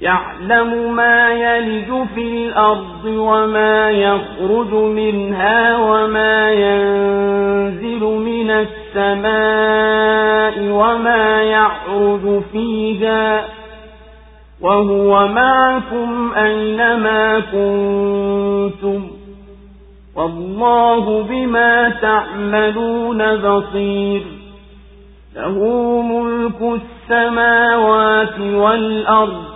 يعلم ما يلج في الأرض وما يخرج منها وما ينزل من السماء وما يعرج فيها وهو معكم أينما كنتم والله بما تعملون بصير له ملك السماوات والأرض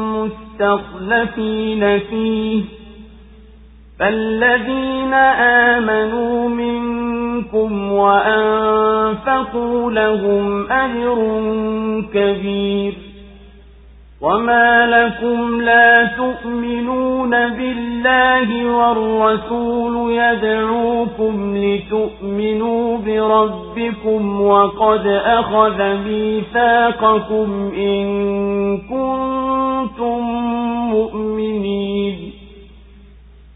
مستخلفين فيه. فالذين آمنوا منكم وأنفقوا لهم أجر كبير. وما لكم لا تؤمنون بالله والرسول يدعوكم لتؤمنوا بربكم وقد أخذ ميثاقكم إن كنتم مؤمنين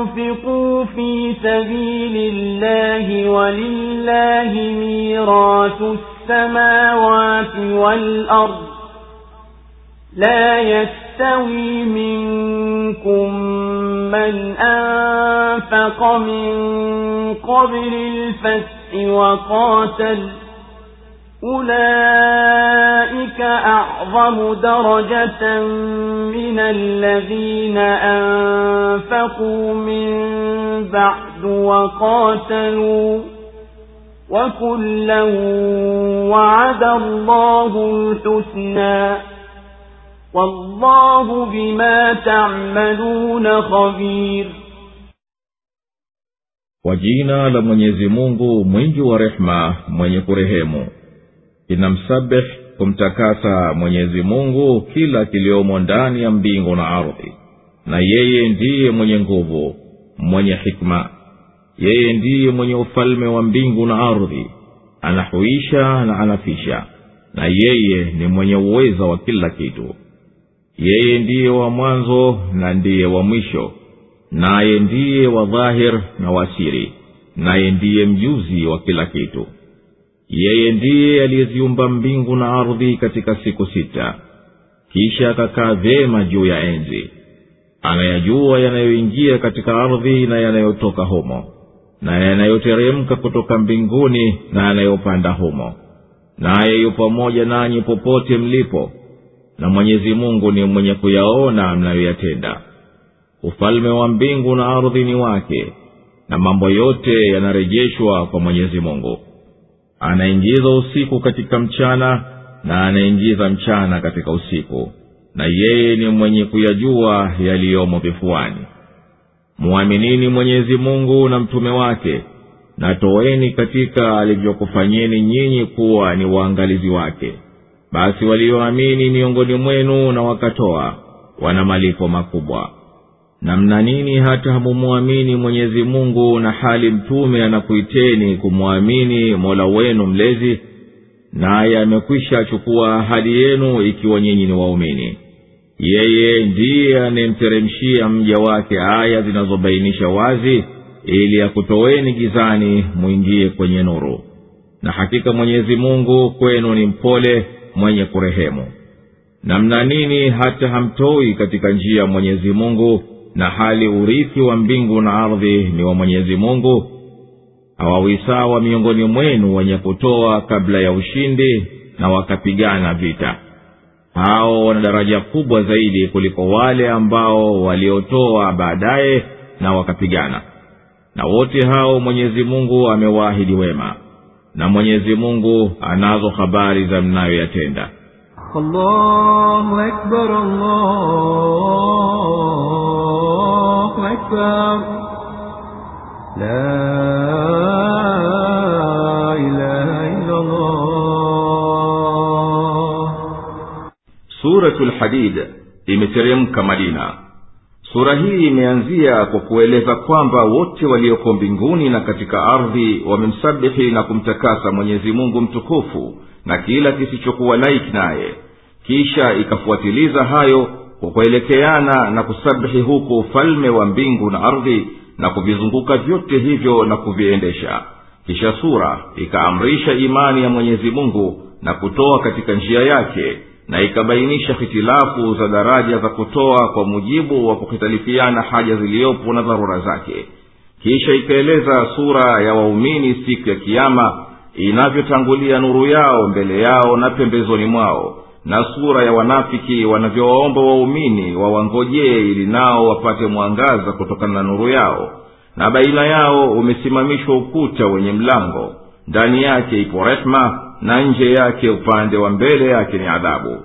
تنفقوا في سبيل الله ولله ميراث السماوات والأرض لا يستوي منكم من أنفق من قبل الفتح وقاتل أولئك أعظم درجة من الذين أنفقوا من بعد وقاتلوا وكلا وعد الله الحسنى والله بما تعملون خبير kwa jina la mwenyezi mungu mwingi mwenye kurehemu. Inamsabih kumtakasa mwenyezi mungu kila kiliomo ndani ya mbingu na ardhi. Na yeye ndiye mwenye nguvu mwenye hikma. Yeye ndiye mwenye ufalme wa mbingu na ardhi. Anahuisha na anafisha. Na yeye ni mwenye uweza wa kila kitu. Yeye ndiye wa mwanzo na ndiye wa mwisho. Naye ndiye wa dhahir na wasiri naye ndiye mjuzi wa kila kitu yeye ndiye aliyeziumba mbingu na ardhi katika siku sita. Kisha akakaa vyema juu ya enzi. Anayajua yanayoingia katika ardhi na yanayotoka humo na yanayoteremka kutoka mbinguni na yanayopanda humo. Naye yu pamoja nanyi popote mlipo na mwenyezi mungu ni mwenye kuyaona mnayoyatenda. Ufalme wa mbingu na ardhi ni wake na mambo yote yanarejeshwa kwa mwenyezi mungu anaingiza usiku katika mchana na anaingiza mchana katika usiku na yeye ni mwenye kuyajua yaliyomo vifuani. Mwaminini mwenyezi mungu na mtume wake na toeni katika alivyokufanyeni nyinyi kuwa ni waangalizi wake. Basi walioamini miongoni mwenu na wakatoa wana malipo makubwa na mna nini hata hamumwamini mwenyezi mungu na hali mtume anakuiteni kumwamini mola wenu mlezi naye amekwisha chukua ahadi yenu ikiwa nyinyi ni waumini. Yeye ndiye anayemteremshia mja wake aya zinazobainisha wazi ili akutoweni gizani mwingie kwenye nuru. Na hakika mwenyezi mungu kwenu ni mpole mwenye kurehemu. Namna nini hata hamtoi katika njia ya mwenyezi mungu na hali urithi wa mbingu na ardhi ni wa mwenyezi mungu hawawisawa miongoni mwenu wenye kutoa kabla ya ushindi na wakapigana vita. Hao wana daraja kubwa zaidi kuliko wale ambao waliotoa baadaye na wakapigana. Na wote hao mwenyezi mungu amewaahidi wema na mwenyezi mungu anazo habari za mnayoyatenda. Allahu akbar, allahu أكبر لا إله إلا الله suratu lhadid imeteremka madina sura hii imeanzia kwa kueleza kwamba wote walioko mbinguni na katika ardhi wamemsabihi na kumtakasa mwenyezi mungu mtukufu na kila kisichokuwa laiki naye kisha ikafuatiliza hayo kwa kuelekeana na kusabihi huku ufalme wa mbingu na ardhi na kuvizunguka vyote hivyo na kuviendesha. Kisha sura ikaamrisha imani ya mwenyezi mungu na kutoa katika njia yake na ikabainisha hitilafu za daraja za kutoa kwa mujibu wa kuhitalifiana haja ziliyopo na dharura zake. Kisha ikaeleza sura ya waumini siku ya kiama inavyotangulia nuru yao mbele yao na pembezoni mwao na sura ya wanafiki wanavyowaomba waumini wawangojee ili nao wapate mwangaza kutokana na nuru yao. Na baina yao umesimamishwa ukuta wenye mlango. Ndani yake ipo rehma na nje yake upande wa mbele yake ni adhabu.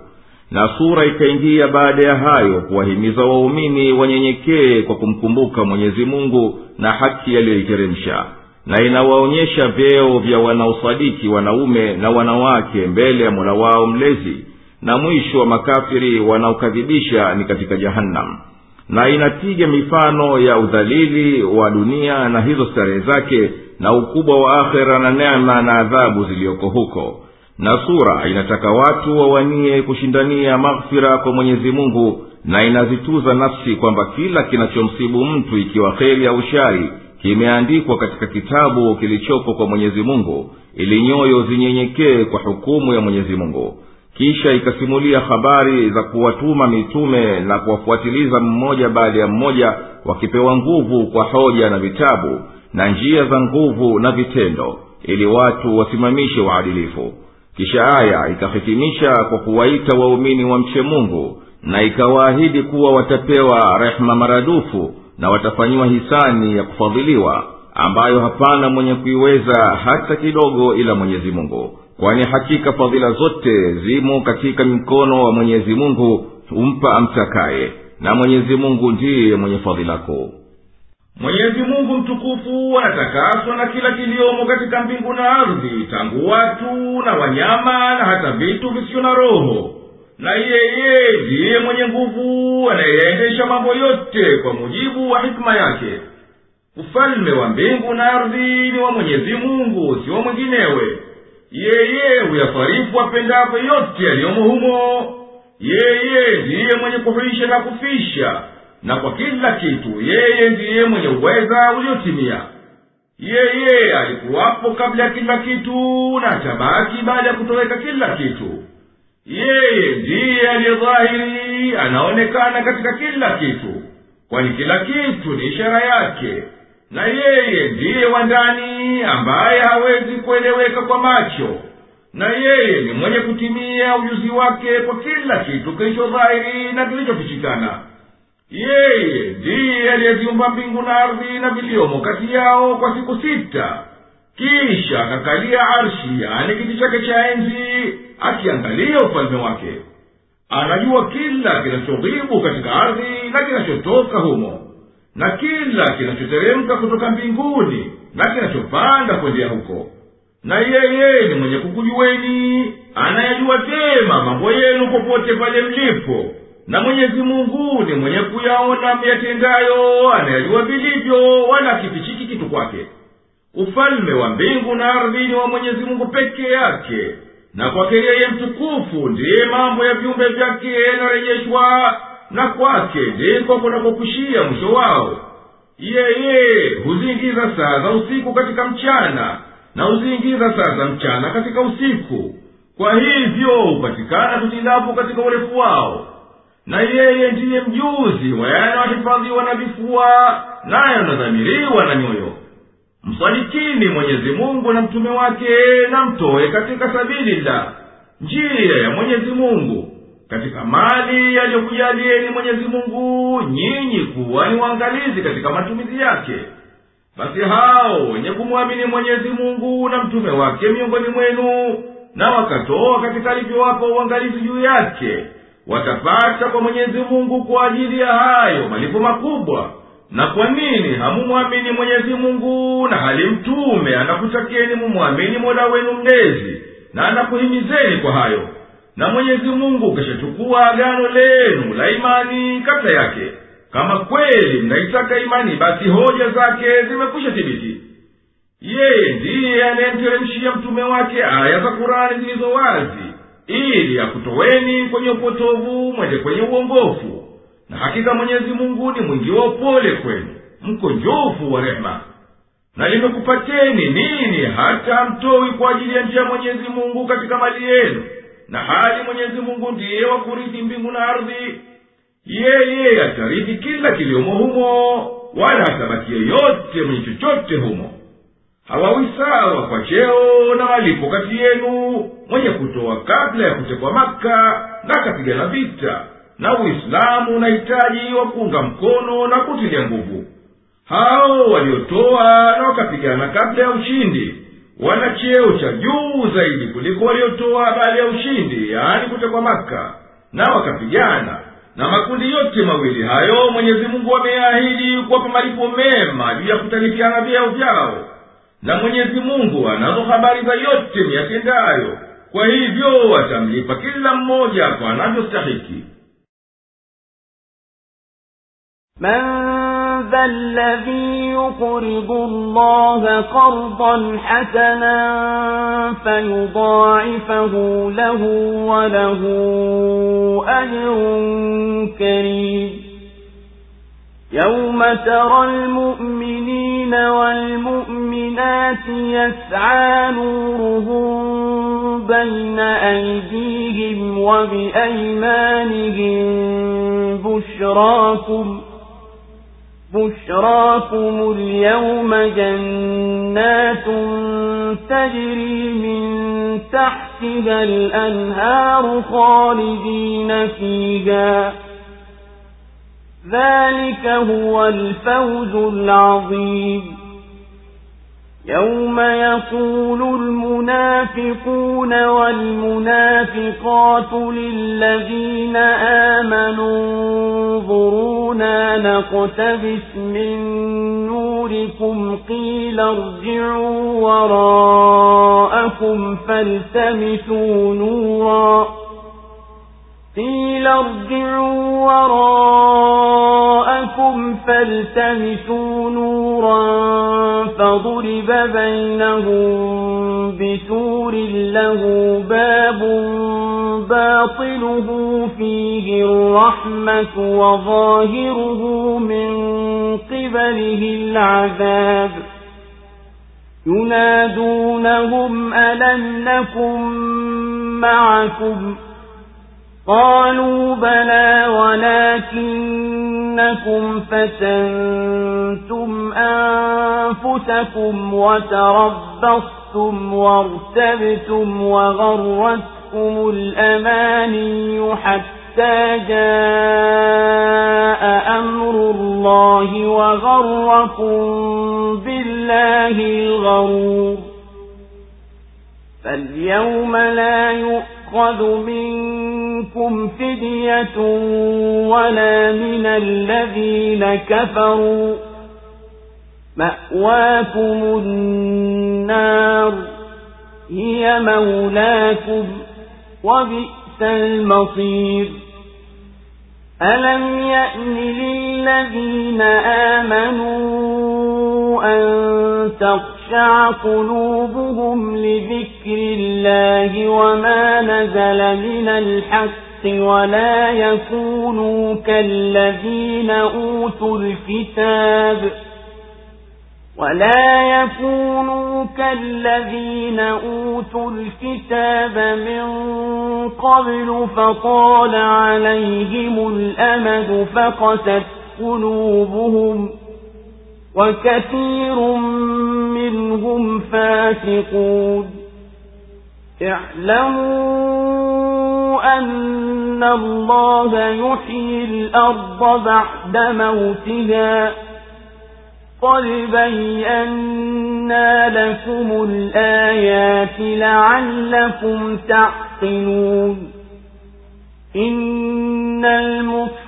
Na sura ikaingia baada ya hayo kuwahimiza waumini wanyenyekee kwa kumkumbuka mwenyezi mungu na haki yaliyoiteremsha na inawaonyesha vyeo vya wanaosadiki wanaume na wanawake mbele ya mola wao mlezi na mwisho wa makafiri wanaokadhibisha ni katika jahannam. Na inapiga mifano ya udhalili wa dunia na hizo starehe zake na ukubwa wa akhera na neema na adhabu ziliyoko huko. Na sura inataka watu wawanie kushindania maghfira kwa mwenyezi mungu na inazituza nafsi kwamba kila kinachomsibu mtu ikiwa kheri au shari kimeandikwa katika kitabu kilichopo kwa mwenyezi mungu ili nyoyo zinyenyekee kwa hukumu ya mwenyezi mungu kisha ikasimulia habari za kuwatuma mitume na kuwafuatiliza mmoja baada ya mmoja wakipewa nguvu kwa hoja na vitabu na njia za nguvu na vitendo ili watu wasimamishe uadilifu kisha aya ikahitimisha kwa kuwaita waumini wamche mungu na ikawaahidi kuwa watapewa rehema maradufu na watafanyiwa hisani ya kufadhiliwa ambayo hapana mwenye kuiweza hata kidogo ila mwenyezi mungu kwani hakika fadhila zote zimo katika mkono wa mwenyezi mungu humpa amtakaye. Na mwenyezi mungu ndiye mwenye fadhila kuu. Mwenyezi mungu mtukufu anatakaswa na kila kiliomo katika mbingu na ardhi tangu watu na wanyama na hata vitu visivyo na roho. Na yeye ndiye mwenye nguvu anayeendesha mambo yote kwa mujibu wa hikima yake. Ufalme wa mbingu na ardhi ni wa mwenyezi mungu si wa mwinginewe yeye huyafarifu apendavyo yote yaliyomo humo. Yeye ndiye mwenye kuhuisha na kufisha na kwa kila kitu yeye ndiye mwenye uweza uliotimia. Yeye alikuwapo kabla ya kila kitu na atabaki baada ya kutoweka kila kitu. Yeye ndiye aliyedhahiri anaonekana katika kila kitu kwani kila kitu ni ishara yake na yeye ndiye wa ndani ambaye hawezi kueleweka kwa macho. Na yeye ni mwenye kutimia ujuzi wake kwa kila kitu kilichodhahiri na kilichofichikana. Yeye ndiye aliyeziumba mbingu na ardhi na viliomo kati yao kwa siku sita. Kisha akakalia arshi yani kiti chake cha enzi akiangalia ufalme wake. Anajua kila kinachoghibu katika ardhi na kinachotoka humo na kila kinachoteremka kutoka mbinguni na kinachopanda kwendea huko. Na yeye ni mwenye kukujuweni anayajua vyema mambo yenu popote pale mlipo. Na mwenyezi mungu ni mwenye kuyaona myatendayo anayajua vilivyo wala kifichiki kitu kwake. Ufalme wa mbingu na ardhi ni wa mwenyezi mungu peke yake. Na kwake yeye mtukufu ndiye mambo ya viumbe vyake yanarejeshwa na kwake ndiko kunakokushia mwisho wao. Yeye huziingiza saa za usiku katika mchana na huziingiza saa za mchana katika usiku. Kwa hivyo hupatikana kutilafu katika urefu wao. Na yeye ndiye mjuzi wa yanayohifadhiwa na vifua nayo nadhamiriwa na nyoyo. Msadikini mwenyezi mungu na mtume wake na mtoe katika sabili la njia ya mwenyezi mungu katika mali yaliyokujalieni mwenyezi mungu nyinyi kuwa ni waangalizi katika matumizi yake. Basi hao wenye kumwamini mwenyezi mungu na mtume wake miongoni mwenu na wakatoa katika alivyowapa uangalizi juu yake watapata kwa mwenyezi mungu kwa ajili ya hayo malipo makubwa. Na kwa nini hamumwamini mwenyezi mungu na hali mtume anakutakeni mumwamini mola wenu mlezi na anakuhimizeni kwa hayo na mwenyezi mungu kashachukua agano lenu la imani kata yake kama kweli mnaitaka imani basi hoja zake zimekwisha thibiti. Yeye ndiye anayemteremshia mtume wake aya za kurani zilizo wazi ili akutoweni kwenye upotovu mwende kwenye uongofu. Na hakika mwenyezi mungu ni mwingi wa upole kwenu. Mkonjofu wa rehema. Na limekupateni nini hata mtowi kwa ajili ya njia mwenyezi mungu katika mali yenu na hali mwenyezi mungu ndiye wa kurithi mbingu na ardhi. Yeye atarithi kila kiliomo humo wala hatabaki yeyote mwenye chochote humo. Hawawi sawa kwa cheo na malipo kati yenu mwenye kutoa kabla ya kutekwa maka na akapigana vita. Na uislamu unahitaji wa kuunga mkono na kutilia nguvu. Hao waliotoa na wakapigana kabla ya ushindi wana cheo cha juu zaidi kuliko waliotoa baada ya ushindi yaani kutekwa maka na wakapigana. Na makundi yote mawili hayo mwenyezi mungu ameyaahidi kuwapa malipo mema juu ya kutalifiana vyao vyao. Na mwenyezi mungu anazo habari za yote miyatendayo kwa hivyo atamlipa kila mmoja kwa anavyostahiki. من ذا الذي يقرض الله قرضا حسنا فيضاعفه له وله أجر كريم. يوم ترى المؤمنين والمؤمنات يسعى نورهم بين أيديهم وبأيمانهم بشراكم بشراكم اليوم جنات تجري من تحتها الأنهار خالدين فيها ذلك هو الفوز العظيم يوم يقول المنافقون والمنافقات للذين آمنوا انظرونا نقتبس من نوركم قيل ارجعوا وراءكم فالتمسوا نورا قيل ارجعوا وراءكم فالتمسوا نورا فضرب بينهم بسور له باب باطله فيه الرحمة وظاهره من قبله العذاب ينادونهم ألم نكن معكم قالوا بلى ولكنكم فتنتم أنفسكم وتربصتم وارتبتم وغرتكم الأماني حتى جاء أمر الله وغركم بالله الغرور فاليوم لا يؤخذ منكم فدية ولا من الذين كفروا مأواكم النار هي مولاكم وبئس المصير. ألم يأن للذين آمنوا أن تخشع قلوبهم لذكر الله وما نزل من الحق ولا يكونوا كالذين أوتوا الكتاب ولا يكونوا كالذين أوتوا الكتاب من قبل فطال عليهم الأمد فقست قلوبهم وكثير منهم فاسقون. اعلموا أن الله يحيي الأرض بعد موتها. قد بينا لكم الآيات لعلكم تعقلون. إن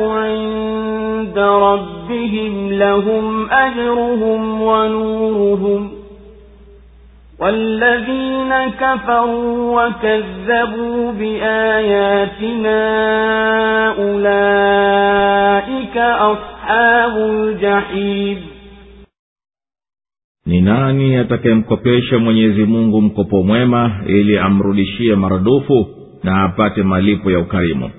عند ربهم لهم أجرهم ونورهم والذين كفروا وكذبوا بآياتنا أولئك أصحاب الجحيم ni nani atakayemkopesha mwenyezi mungu mkopo mwema ili amrudishie maradufu na apate malipo ya ukarimu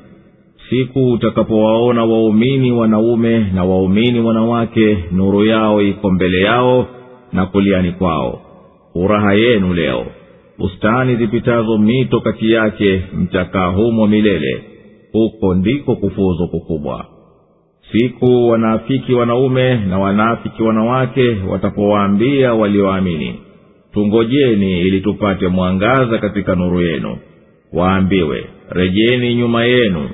Siku utakapowaona waumini wanaume na waumini wanawake nuru yao iko mbele yao na kuliani kwao. Furaha yenu leo. Bustani zipitazo mito kati yake mtakaa humo milele. Huko ndiko kufuzu kukubwa. Siku wanaafiki wanaume na wanaafiki wanawake watapowaambia walioamini tungojeni ili tupate mwangaza katika nuru yenu. Waambiwe rejeni nyuma yenu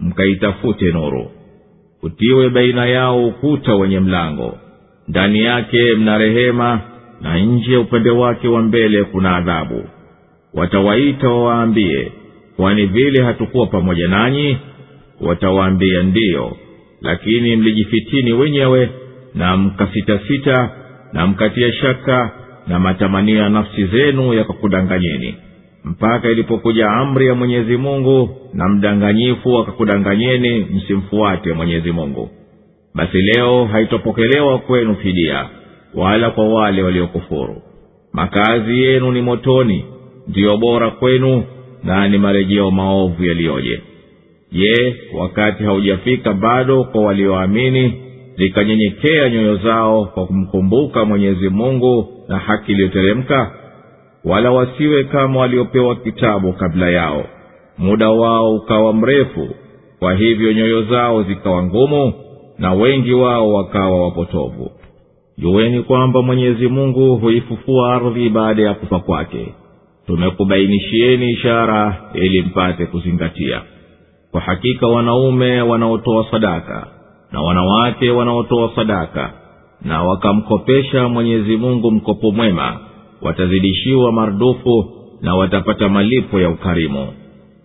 mkaitafute nuru. Utiwe baina yao ukuta wenye mlango. Ndani yake mna rehema na nje ya upande wake wa mbele kuna adhabu. Watawaita wawaambie kwani vile hatukuwa pamoja nanyi watawaambia ndiyo. Lakini mlijifitini wenyewe na mkasitasita na mkatia shaka na matamanio ya nafsi zenu yakakudanganyeni mpaka ilipokuja amri ya mwenyezi mungu na mdanganyifu akakudanganyeni msimfuate mwenyezi mungu. Basi leo haitopokelewa kwenu fidia wala kwa wale waliokufuru. Makazi yenu ni motoni ndiyo bora kwenu na ni marejeo maovu yaliyoje. Je wakati haujafika bado kwa walioamini zikanyenyekea nyoyo zao kwa kumkumbuka mwenyezi mungu na haki iliyoteremka wala wasiwe kama waliopewa kitabu kabla yao. Muda wao ukawa mrefu kwa hivyo nyoyo zao zikawa ngumu na wengi wao wakawa wapotovu. Juweni kwamba mwenyezi mungu huifufua ardhi baada ya kufa kwake. Tumekubainishieni ishara ili mpate kuzingatia. Kwa hakika wanaume wanaotoa sadaka na wanawake wanaotoa sadaka na wakamkopesha mwenyezi mungu mkopo mwema watazidishiwa mardufu na watapata malipo ya ukarimu.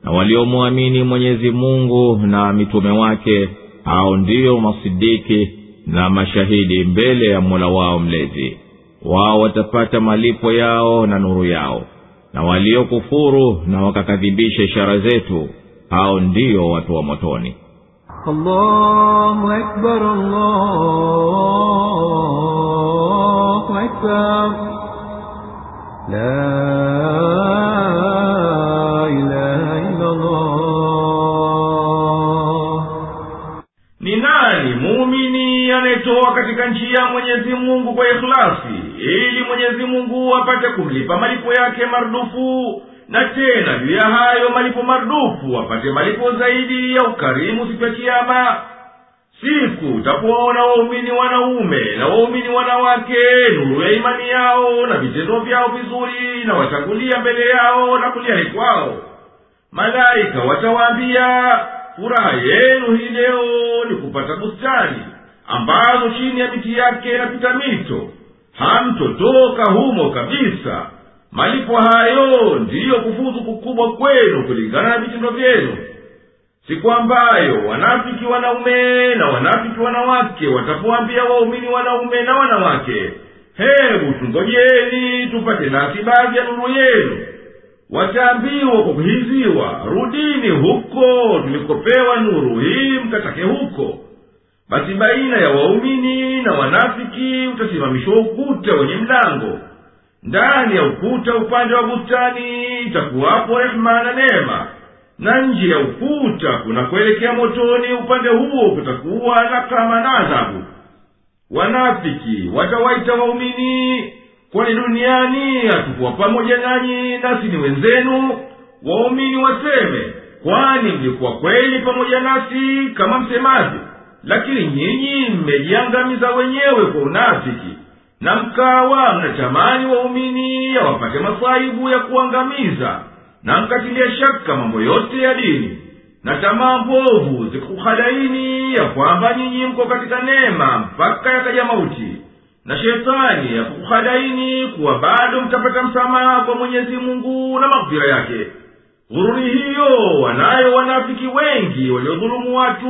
Na waliomwamini mwenyezi mungu na mitume wake hao ndiyo masidiki na mashahidi mbele ya mola wao mlezi. Wao watapata malipo yao na nuru yao. Na waliokufuru na wakakadhibisha ishara zetu hao ndiyo watu wa motoni. Allahu akbar, allahu akbar ni nani muumini anayetoa katika njia mwenyezi mungu kwa ikhlasi ili mwenyezi mungu apate kumlipa malipo yake marudufu na tena juu ya hayo malipo marudufu apate malipo zaidi ya ukarimu siku ya kiama siku utakuwaona waumini wanaume na waumini wanawake nuru ya imani yao na vitendo vyao vizuri na watangulia mbele yao na kuliani kwao. Malaika watawaambia furaha yenu hii leo ni kupata bustani ambazo chini ya miti yake inapita mito. Hamtotoka humo kabisa. Malipo hayo ndiyo kufuzu kukubwa kwenu kulingana na vitendo vyenu siku ambayo wanafiki wanaume na wanafiki wanawake watapoambia waumini wanaume na wanawake hebu tungojeni tupate nasi baadhi ya nuru yenu. Wataambiwa kwa kuhiziwa rudini huko tulikopewa nuru hii mkatake huko. Basi baina ya waumini na wanafiki utasimamishwa ukuta wenye mlango. Ndani ya ukuta upande wa bustani itakuwapo rehema na neema na nje ya ukuta kunakuelekea motoni upande huo kutakuwa na kama na adhabu. Wanafiki watawaita waumini kwani duniani hatukuwa pamoja nanyi nasi ni wenzenu. Waumini waseme kwani mlikuwa kweli pamoja nasi kama msemavyo lakini nyinyi mmejiangamiza wenyewe kwa unafiki na mkawa mnatamani waumini yawapate masaibu ya kuangamiza na mkatilia shaka mambo yote ya dini na tamaa mbovu zikuhadaini ya kwamba nyinyi mko katika neema mpaka yakaja mauti na shetani yakukuhadaini kuwa bado mtapata msamaha kwa mwenyezi mungu na maghfira yake. Ghururi hiyo wanayo wanafiki wengi waliodhulumu watu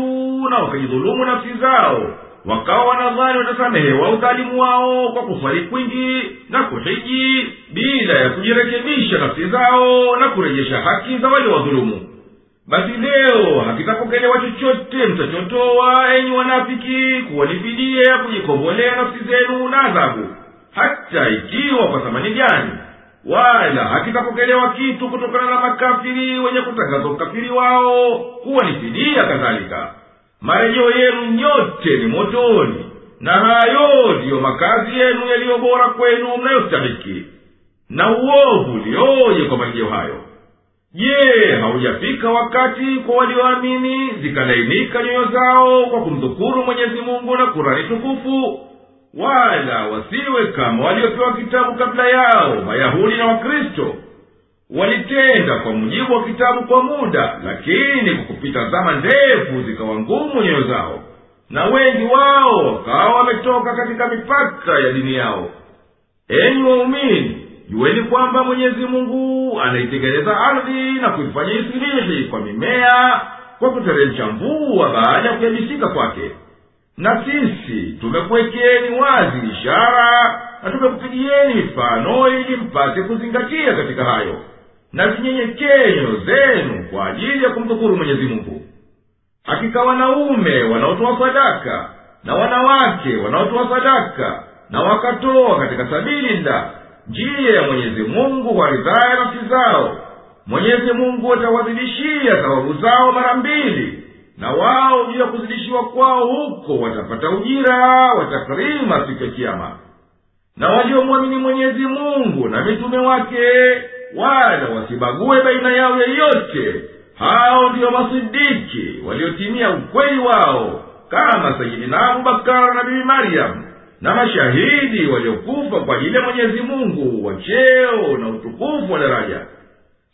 na wakajidhulumu nafsi zao wakawa wanadhani watasamehewa udhalimu wao kwa kuswali kwingi na kuhiji bila ya kujirekebisha nafsi zao na kurejesha haki za waliowadhulumu basi leo hakitapokelewa chochote mtachotoa enyi wanafiki kuwa ni fidia ya kujikombolea nafsi zenu na adhabu hata ikiwa kwa thamani gani. Wala hakitapokelewa kitu kutokana na makafiri wenye kutangaza ukafiri wao kuwa ni fidia kadhalika marejeo yenu nyote ni motoni na hayo ndiyo makazi yenu yaliyo bora kwenu mnayostahiki na uovu ulioje kwa marejeo hayo? Je haujafika wakati kwa walioamini zikalainika nyoyo zao kwa kumdhukuru mwenyezi mungu na kurani tukufu wala wasiwe kama waliopewa kitabu kabla yao mayahudi na wakristo walitenda kwa mujibu wa kitabu kwa muda lakini kwa kupita zama ndefu zikawa ngumu nyoyo zao. Na wengi wao wakawa wametoka katika mipaka ya dini yao. Enyi waumini juweni kwamba mwenyezi mungu anaitengeneza ardhi na kuifanya isilihi kwa mimea kwa kuteremsha mvua baada ya kuyabisika kwake. Na sisi tumekuwekeni wazi ishara na tumekupigieni mifano ili mpate kuzingatia katika hayo na zinyenyekee nyoyo zenu kwa ajili ya kumdhukuru mwenyezi mungu. Hakika wanaume wanaotoa sadaka na wanawake wanaotoa sadaka na wakatoa katika sabili la ya mwenyezi mungu kwa ridhaa ya nafsi zao. Mwenyezi mungu atawazidishia thawabu zao mara mbili na wao juu ya kuzidishiwa kwao huko watapata ujira wa takrima siku ya kiama na waliomwamini mwenyezi mungu na mitume wake wala wasibague baina yao yeyote hao ndiyo masidiki waliotimia ukweli wao kama sayidina abubakara na bibi maryamu na mashahidi waliokufa kwa ajili ya mwenyezi mungu wa cheo na utukufu wa daraja.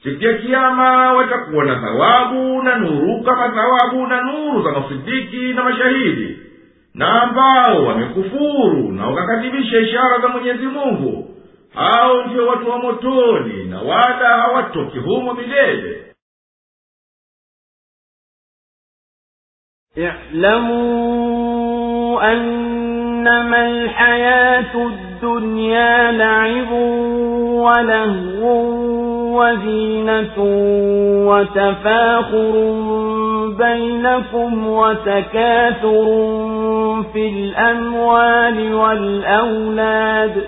Siku ya kiama watakuwa na thawabu na nuru kama thawabu na nuru za masidiki na mashahidi na ambao wamekufuru na wakakadhibisha ishara za mwenyezi mungu hao ndio watu wa motoni na wala hawatoki humo milele. اعلموا أنما الحياة الدنيا لعب ولهو وزينة وتفاخر بينكم وتكاثر في الأموال والأولاد.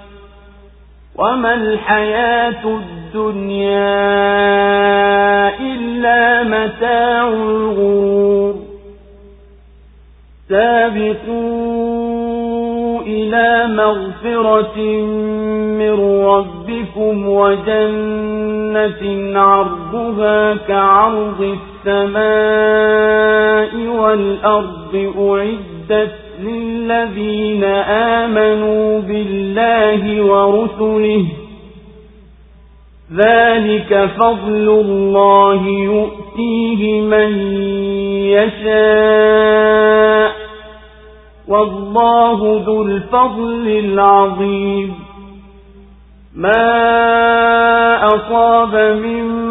وما الحياة الدنيا إلا متاع الغرور سابقوا إلى مغفرة من ربكم وجنة عرضها كعرض السماء والأرض أعدت للذين آمنوا بالله ورسله. ذلك فضل الله يؤتيه من يشاء. والله ذو الفضل العظيم. ما أصاب من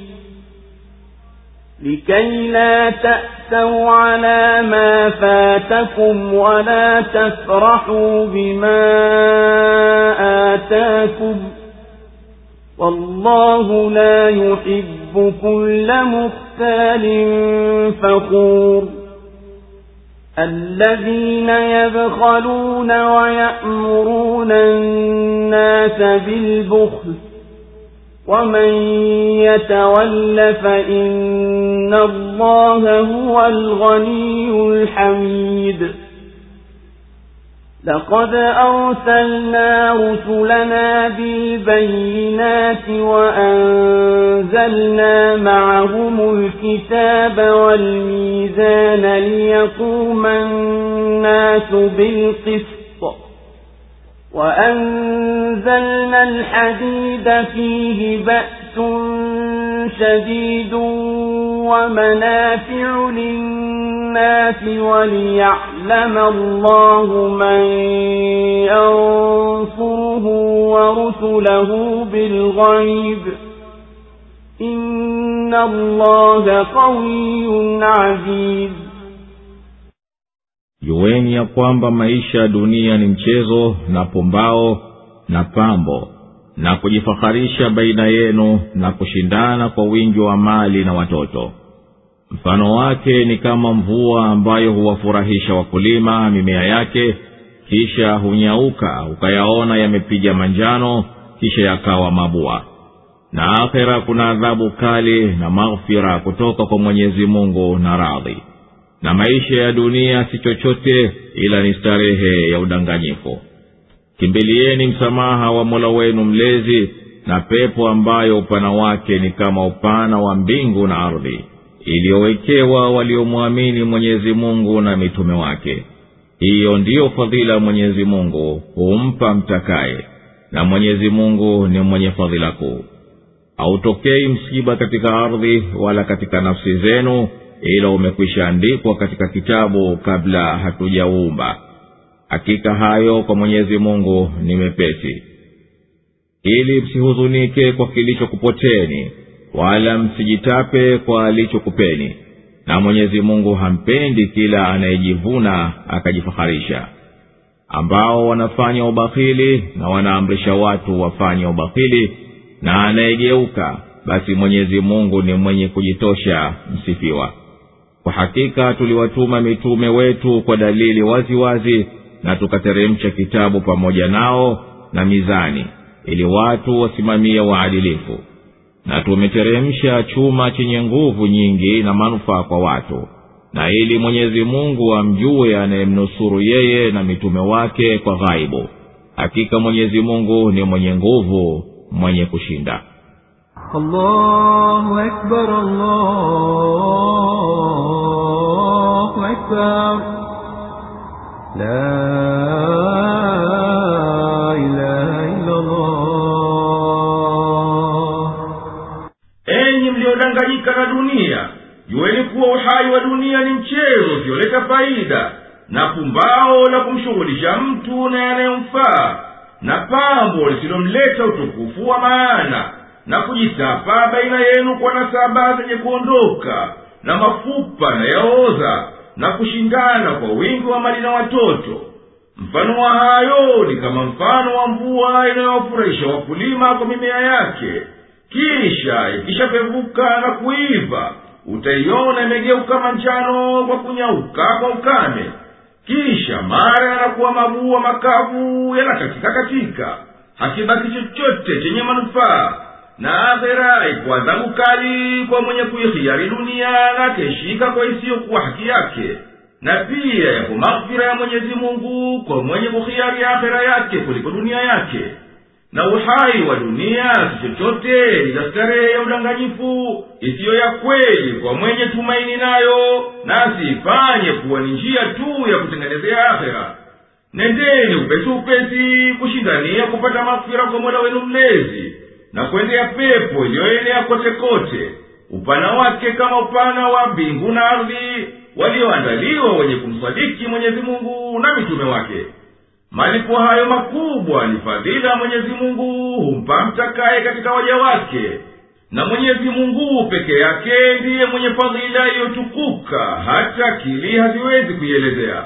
لكي لا تأسوا على ما فاتكم ولا تفرحوا بما آتاكم. والله لا يحب كل مختال فخور. الذين يبخلون ويأمرون الناس بالبخل ومن يتول فإن الله هو الغني الحميد لقد أرسلنا رسلنا بالبينات وأنزلنا معهم الكتاب والميزان ليقوم الناس بالقسط وأنزلنا الحديد فيه بأس شديد ومنافع للناس وليعلم الله من ينصره ورسله بالغيب إن الله قوي عزيز jueni ya kwamba maisha ya dunia ni mchezo na pumbao na pambo na kujifaharisha baina yenu na kushindana kwa wingi wa mali na watoto. Mfano wake ni kama mvua ambayo huwafurahisha wakulima mimea yake kisha hunyauka ukayaona yamepiga manjano kisha yakawa mabua. Na akhera kuna adhabu kali na maghfira kutoka kwa mwenyezi mungu na radhi na maisha ya dunia si chochote ila ni starehe ya udanganyifu. Kimbilieni msamaha wa mola wenu mlezi na pepo ambayo upana wake ni kama upana wa mbingu na ardhi iliyowekewa waliomwamini mwenyezi mungu na mitume wake. Hiyo ndiyo fadhila mwenyezi mungu humpa mtakaye na mwenyezi mungu ni mwenye fadhila kuu. Hautokei msiba katika ardhi wala katika nafsi zenu ila umekwisha andikwa katika kitabu kabla hatujauumba hakika hayo kwa mwenyezi mungu ni mepesi. Ili msihuzunike kwa kilichokupoteni wala msijitape kwa alichokupeni. Na mwenyezi mungu hampendi kila anayejivuna akajifaharisha. Ambao wanafanya ubakhili na wanaamrisha watu wafanye ubakhili na anayegeuka basi mwenyezi mungu ni mwenye kujitosha msifiwa kwa hakika tuliwatuma mitume wetu kwa dalili wazi wazi na tukateremsha kitabu pamoja nao na mizani ili watu wasimamie waadilifu. Na tumeteremsha chuma chenye nguvu nyingi na manufaa kwa watu. Na ili mwenyezi mungu amjue anayemnusuru yeye na mitume wake kwa ghaibu hakika mwenyezi mungu ni mwenye nguvu mwenye kushinda الله أكبر الله أكبر لا إله إلا الله enyi mliodanganyika na dunia jueni kuwa uhai wa dunia ni mchezo usioleta faida na pumbao la kumshughulisha mtu na yanayomfaa na pambo lisilomleta utukufu wa maana na kujitapa baina yenu kwa nasaba zenye kuondoka na mafupa na yaoza na kushindana kwa wingi wa mali na watoto. Mfano wa hayo ni kama mfano wa mvua inayowafurahisha wakulima kwa mimea yake. Kisha ikishapevuka na kuiva utaiona imegeuka manjano kwa kunyauka kwa ukame. Kisha mara yanakuwa mabua makavu yanakatika katika hakibaki chochote chenye manufaa na akhera ikwaza adhabu kali kwa mwenye kuihiyari dunia na akeshika kwa isiyokuwa haki yake. Na pia yapo maghfira ya mwenyezi mungu kwa mwenye kuhiyari akhera yake kuliko dunia yake. Na uhai wa dunia si chochote ila starehe ya udanganyifu isiyo ya kweli kwa mwenye tumaini nayo nasi ifanye kuwa ni njia tu ya kutengenezea akhera nendeni upesi upesi kushindania kupata maghfira kwa mola wenu mlezi na kwendea pepo iliyoenea kote kote upana wake kama upana wa mbingu na ardhi walioandaliwa wenye kumsadiki mwenyezi mungu na mitume wake. Malipo hayo makubwa ni fadhila mwenyezi mungu humpa mtakaye katika waja wake. Na mwenyezi mungu peke yake ndiye mwenye fadhila iliyotukuka hata akili haziwezi kuielezea.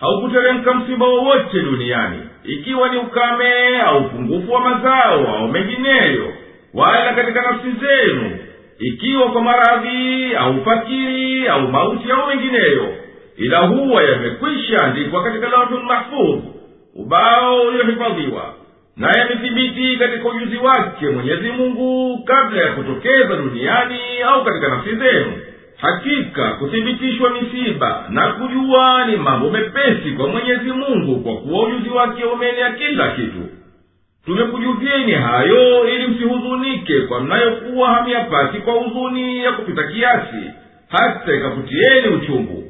Haukuteremka msiba wowote duniani ikiwa ni ukame au upungufu wa mazao au mengineyo wala katika nafsi zenu ikiwa kwa maradhi au fakiri au mauti au mengineyo ila huwa yamekwisha andikwa katika lawhul mahfudh ubao uliohifadhiwa na yamethibiti katika ujuzi wake mwenyezi mungu kabla ya kutokeza duniani au katika nafsi zenu hakika kuthibitishwa misiba na kujua ni mambo mepesi kwa mwenyezi mungu kwa kuwa ujuzi wake umeenea kila kitu. Tumekujuvieni hayo ili msihuzunike kwa mnayokuwa hamyapati kwa huzuni ya kupita kiasi hata ikakutieni uchungu.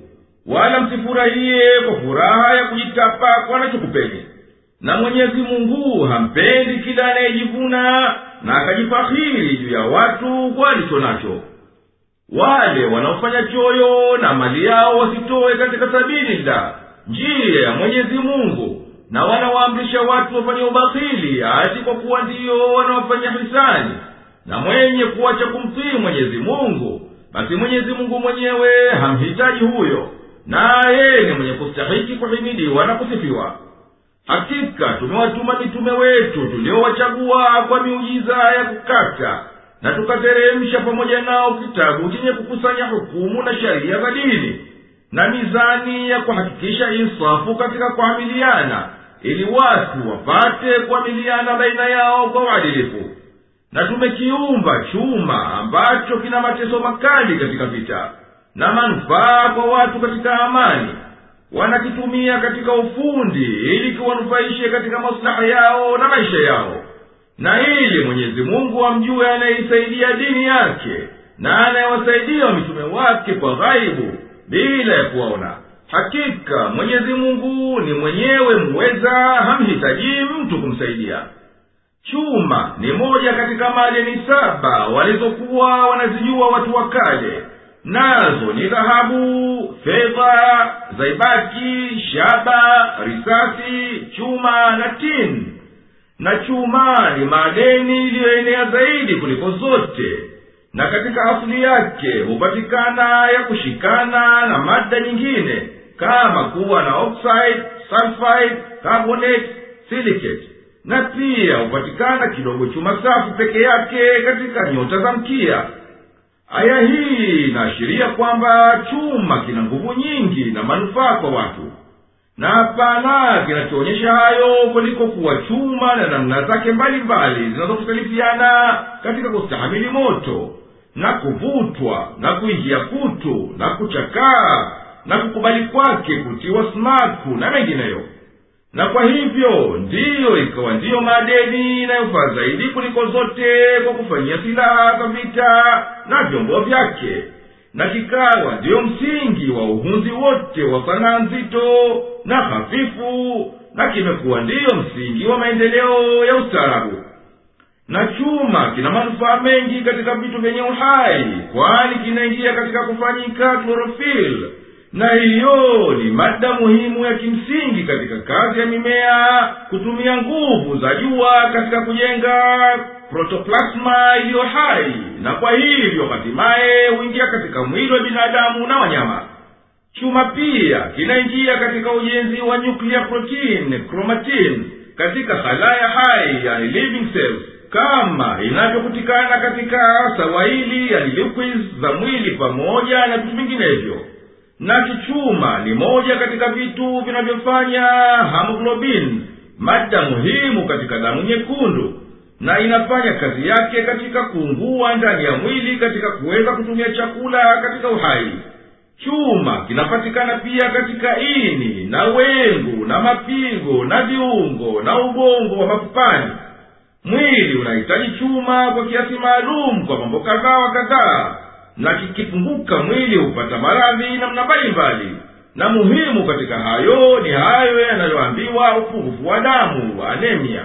Wala msifurahiye kwa furaha ya kujitapa kwa anachokupeni na mwenyezi mungu hampendi kila anayejivuna na akajifahiri juu ya watu kwa alicho nacho wale wanaofanya choyo na mali yao wasitowe katika sabilillah njia ya mwenyezi mungu. Na wanawaamrisha watu wafanye ubahili ati kwa kuwa ndiyo wanawafanya hisani. Na mwenye kuwacha kumtii mwenyezi mungu basi mwenyezi mungu mwenyewe hamhitaji huyo. Naye ni mwenye kustahiki kuhimidiwa na kusifiwa. Hakika tumewatuma mitume wetu tuliowachagua kwa miujiza ya kukata na tukateremsha pamoja nao kitabu chenye kukusanya hukumu na sharia za dini na mizani ya kuhakikisha insafu katika kuamiliana ili watu wapate kuamiliana baina yao kwa uadilifu. Na tumekiumba chuma ambacho kina mateso makali katika vita na manufaa kwa watu katika amani. Wanakitumia katika ufundi ili kiwanufaishe katika maslaha yao na maisha yao na ili mwenyezi mungu amjue anayeisaidia dini yake na anayewasaidia mitume wake kwa ghaibu bila ya kuwaona. Hakika mwenyezi mungu ni mwenyewe mweza hamhitaji mtu kumsaidia. Chuma ni moja katika madeni saba walizokuwa wanazijua watu wa kale. Nazo ni dhahabu fedha zaibaki shaba risasi chuma na tin na chuma ni madeni iliyoenea zaidi kuliko zote. Na katika asili yake hupatikana ya kushikana na mada nyingine kama kuwa na oxide sulfide carbonate silicate. Na pia hupatikana kidogo chuma safi peke yake katika nyota za mkia. Aya hii inaashiria kwamba chuma kina nguvu nyingi na manufaa kwa watu na hapana kinachoonyesha hayo kuliko kuwa chuma na namna zake mbalimbali zinazokuhtalifiana katika kustahamili moto na kuvutwa na kuingia kutu na kuchakaa na kukubali kwake kutiwa smaku na mengineyo. Na kwa hivyo ndiyo ikawa ndiyo madeni inayofaa zaidi kuliko zote kwa kufanyia silaha za vita na vyombo vyake na kikawa ndiyo msingi wa uhunzi wote wa sanaa nzito na hafifu na kimekuwa ndiyo msingi wa maendeleo ya ustaarabu. Na chuma kina manufaa mengi katika vitu vyenye uhai kwani kinaingia katika kufanyika klorofil na hiyo ni mada muhimu ya kimsingi katika kazi ya mimea kutumia nguvu za jua katika kujenga protoplasma iliyo hai na kwa hivyo hatimaye huingia katika mwili wa binadamu na wanyama. Chuma pia kinaingia katika ujenzi wa nuclear protein chromatin katika halaya hai yani living cells kama inavyokutikana katika sawaili yani liquids za mwili pamoja na vitu vinginevyo. Nacho chuma ni moja katika vitu vinavyofanya hamoglobin mada muhimu katika damu nyekundu na inafanya kazi yake katika kuungua ndani ya mwili katika kuweza kutumia chakula katika uhai. Chuma kinapatikana pia katika ini na wengu na mapigo na viungo na ubongo wa mapupani mwili unahitaji chuma kwa kiasi maalum kwa mambo kadhaa wa kadhaa na kikipunguka mwili hupata maradhi namna mbalimbali. Na muhimu katika hayo ni hayo yanayoambiwa upungufu wa damu wa anemia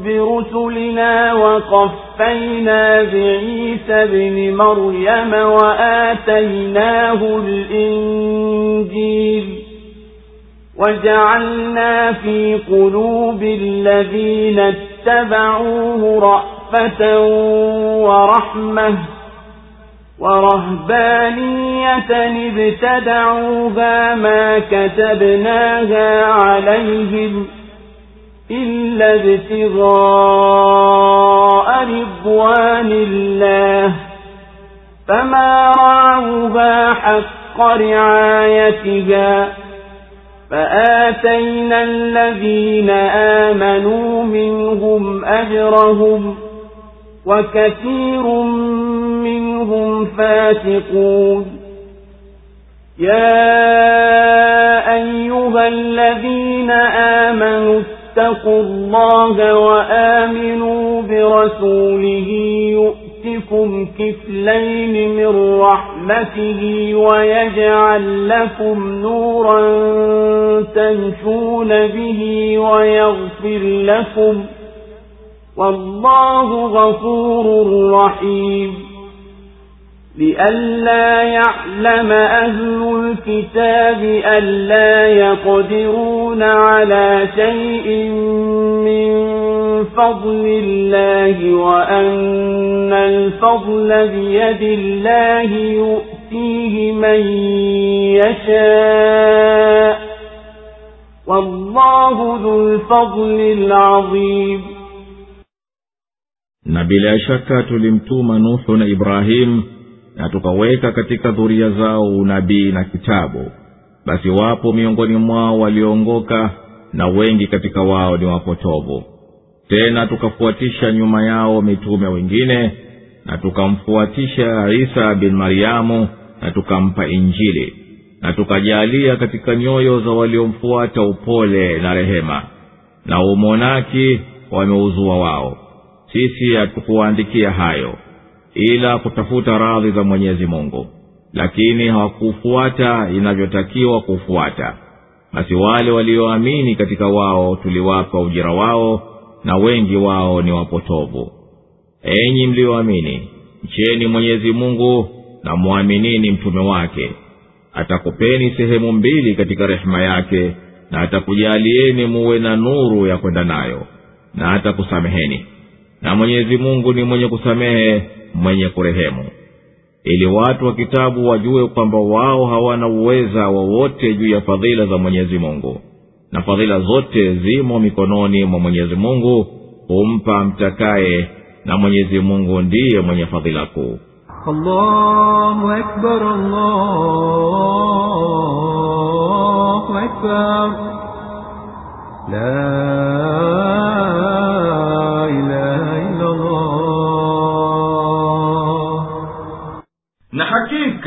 برسلنا وقفينا بعيسى بن مريم وآتيناه الإنجيل وجعلنا في قلوب الذين اتبعوه رأفة ورحمة ورهبانية ابتدعوها ما كتبناها عليهم إلا ابتغاء رضوان الله. فما رعوها حق رعايتها. فآتينا الذين آمنوا منهم أجرهم وكثير منهم فاسقون. يا أيها الذين آمنوا اتقوا الله وآمنوا برسوله يؤتكم كفلين من رحمته ويجعل لكم نورا تمشون به ويغفر لكم. والله غفور رحيم. لئلا يعلم أهل الكتاب ألا يقدرون على شيء من فضل الله وأن الفضل بيد الله يؤتيه من يشاء والله ذو الفضل العظيم. Na bila shaka tulimtuma nuhu na na tukaweka katika dhuria zao unabii na kitabu. Basi wapo miongoni mwao walioongoka na wengi katika wao ni wapotovu. Tena tukafuatisha nyuma yao mitume wengine na tukamfuatisha isa bin mariamu na tukampa injili na tukajaalia katika nyoyo za waliomfuata upole na rehema. Na umonaki wameuzua wao. Sisi hatukuwaandikia hayo ila kutafuta radhi za mwenyezi mungu. Lakini hawakufuata inavyotakiwa kufuata. Basi wale walioamini katika wao tuliwapa ujira wao na wengi wao ni wapotovu. Enyi mlioamini mcheni mwenyezi mungu na mwaminini mtume wake. Atakupeni sehemu mbili katika rehema yake na atakujalieni muwe na nuru ya kwenda nayo na atakusameheni. Na mwenyezi mungu ni mwenye kusamehe mwenye kurehemu. Ili watu wa kitabu wajue kwamba wao hawana uweza wowote juu ya fadhila za mwenyezi mungu. Na fadhila zote zimo mikononi mwa mwenyezi mungu humpa mtakaye na mwenyezi mungu ndiye mwenye fadhila kuu. La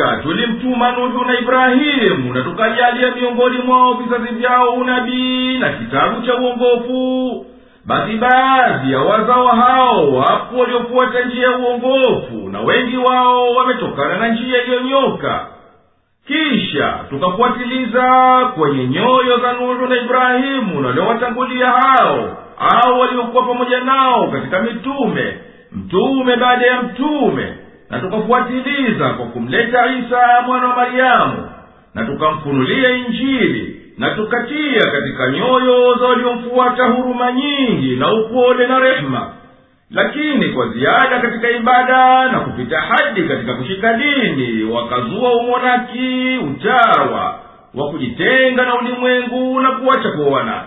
tuliwatuma nuhu na ibrahimu na tukajalia miongoni mwao vizazi vyao unabii na kitabu cha uongofu. Basi baadhi ya wazao hao wapo waliofuata njia ya uongofu na wengi wao wametokana na njia iliyonyoka. Kisha tukafuatiliza kwenye nyoyo za nuhu na ibrahimu na waliowatangulia hao au waliokuwa pamoja nao katika mitume mtume baada ya mtume na tukafuatiliza kwa kumleta isa mwana wa maryamu na tukamfunulia injili na tukatia katika nyoyo za waliomfuata huruma nyingi na upole na rehema. Lakini kwa ziada katika ibada na kupita hadi katika kushika dini wakazua umonaki utawa wa kujitenga na ulimwengu na kuwacha kuoana.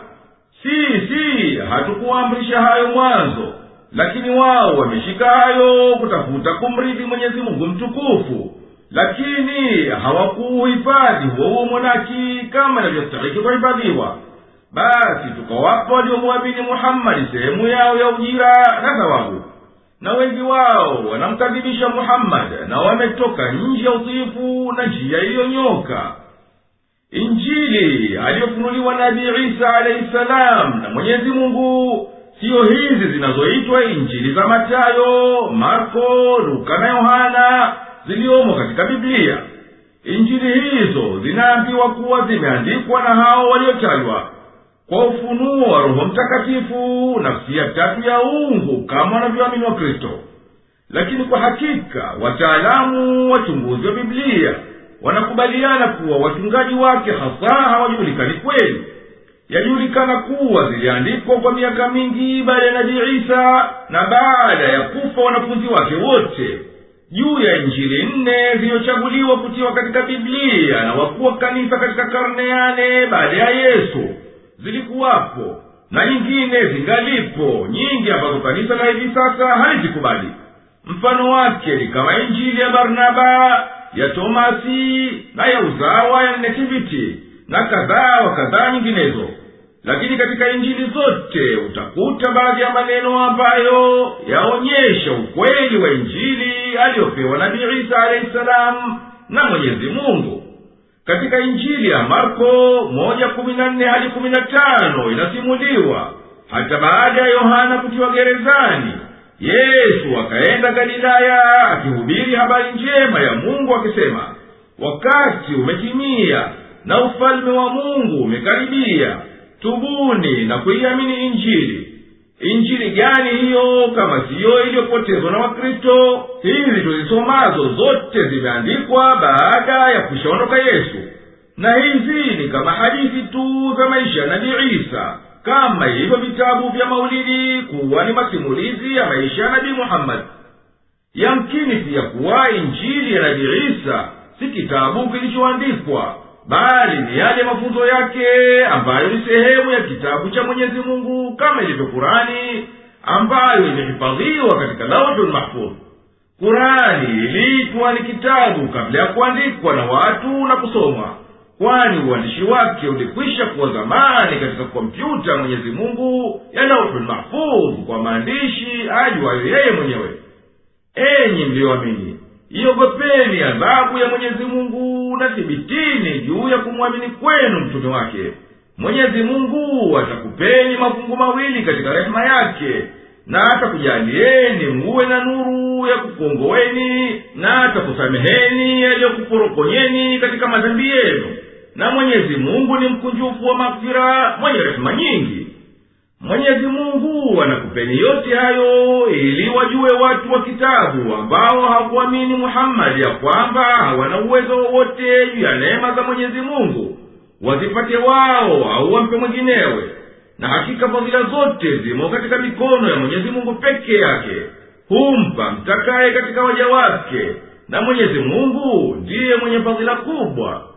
Si si hatukuwaamrisha hayo mwanzo lakini wao wameshika hayo kutafuta kumridhi mwenyezi mungu mtukufu. Lakini hawakuuhifadhi huo huo monaki kama inavyostahiki kuhifadhiwa. Basi tukawapa waliomwamini muhammadi sehemu yao ya ujira na thawabu. Na wengi wao wanamkadhibisha muhammadi na wametoka nje ya utiifu na njia iliyonyoka. Injili aliyofunuliwa nabii isa alaihi salamu na mwenyezi mungu siyo hizi zinazoitwa injili za matayo marko luka na yohana ziliomo katika biblia. Injili hizo zinaambiwa kuwa zimeandikwa na hao waliotajwa kwa ufunuo wa roho mtakatifu nafsi ya tatu ya ungu kama wanavyoamini wa kristo. Lakini kwa hakika wataalamu wachunguzi wa biblia wanakubaliana kuwa wachungaji wake hasa hawajulikani kweli yajulikana kuwa ziliandikwa kwa miaka mingi baada ya nabii isa na baada ya kufa wanafunzi wake wote. Juu ya injili nne zilizochaguliwa kutiwa katika biblia na wakuu wa kanisa katika karne yane baada ya yesu zilikuwapo na nyingine zingalipo. Nyingi ambazo kanisa la hivi sasa halizikubali. Mfano wake ni kama injili ya barnaba ya tomasi na ya uzawa ya netiviti na kadhaa wa kadhaa nyinginezo lakini katika injili zote utakuta baadhi ya maneno ambayo yaonyesha ukweli wa injili aliyopewa nabii isa alahi salamu na mwenyezi mungu. Katika injili ya marko moja kumi na nne hadi kumi na tano inasimuliwa hata baada ya yohana kutiwa gerezani yesu akaenda galilaya akihubiri habari njema ya mungu akisema wakati umetimia na ufalme wa mungu umekaribia tubuni na kuiamini injili. Injili gani hiyo? Kama siyo iliyopotezwa na wakristo hizi tuzisomazo zote zimeandikwa baada ya kushaondoka yesu. Na hizi ni kama hadithi tu za maisha ya nabii isa. Kama hivyo vitabu vya maulidi kuwa ni masimulizi ya maisha ya nabii muhammadi yamkini pia kuwa injili ya nabii isa si kitabu kilichoandikwa bali ni yale mafunzo yake ambayo ni sehemu ya kitabu cha mwenyezi mungu kama ilivyo kurani ambayo imehifadhiwa katika lauhul mahfudh kurani iliitwa ni kitabu kabla ya kuandikwa na watu na kusomwa kwani uandishi wake ulikwisha kuwa zamani katika kompyuta mwenyezi mungu ya lauhul mahfudh kwa maandishi ajuayo yeye mwenyewe. Enyi mliyoamini iogopeni adhabu ya mwenyezi mungu na thibitini juu ya kumwamini kwenu mtume wake. Mwenyezi mungu atakupeni mafungu mawili katika rehema yake na atakujalieni muwe na nuru ya kukongoweni na atakusameheni yaliyokuporokonyeni katika madhambi yenu. Na mwenyezi mungu ni mkunjufu wa maghfira mwenye rehema nyingi mwenyezi mungu anakupeni yote hayo ili wajue watu wa kitabu ambao hakuamini muhammadi ya kwamba hawana uwezo wowote juu ya neema za mwenyezi mungu. Wazipate wao au wampe mwenginewe. Na hakika fadhila zote zimo katika mikono ya mwenyezi mungu peke yake. Humpa mtakaye katika waja wake. Na mwenyezi mungu ndiye mwenye fadhila kubwa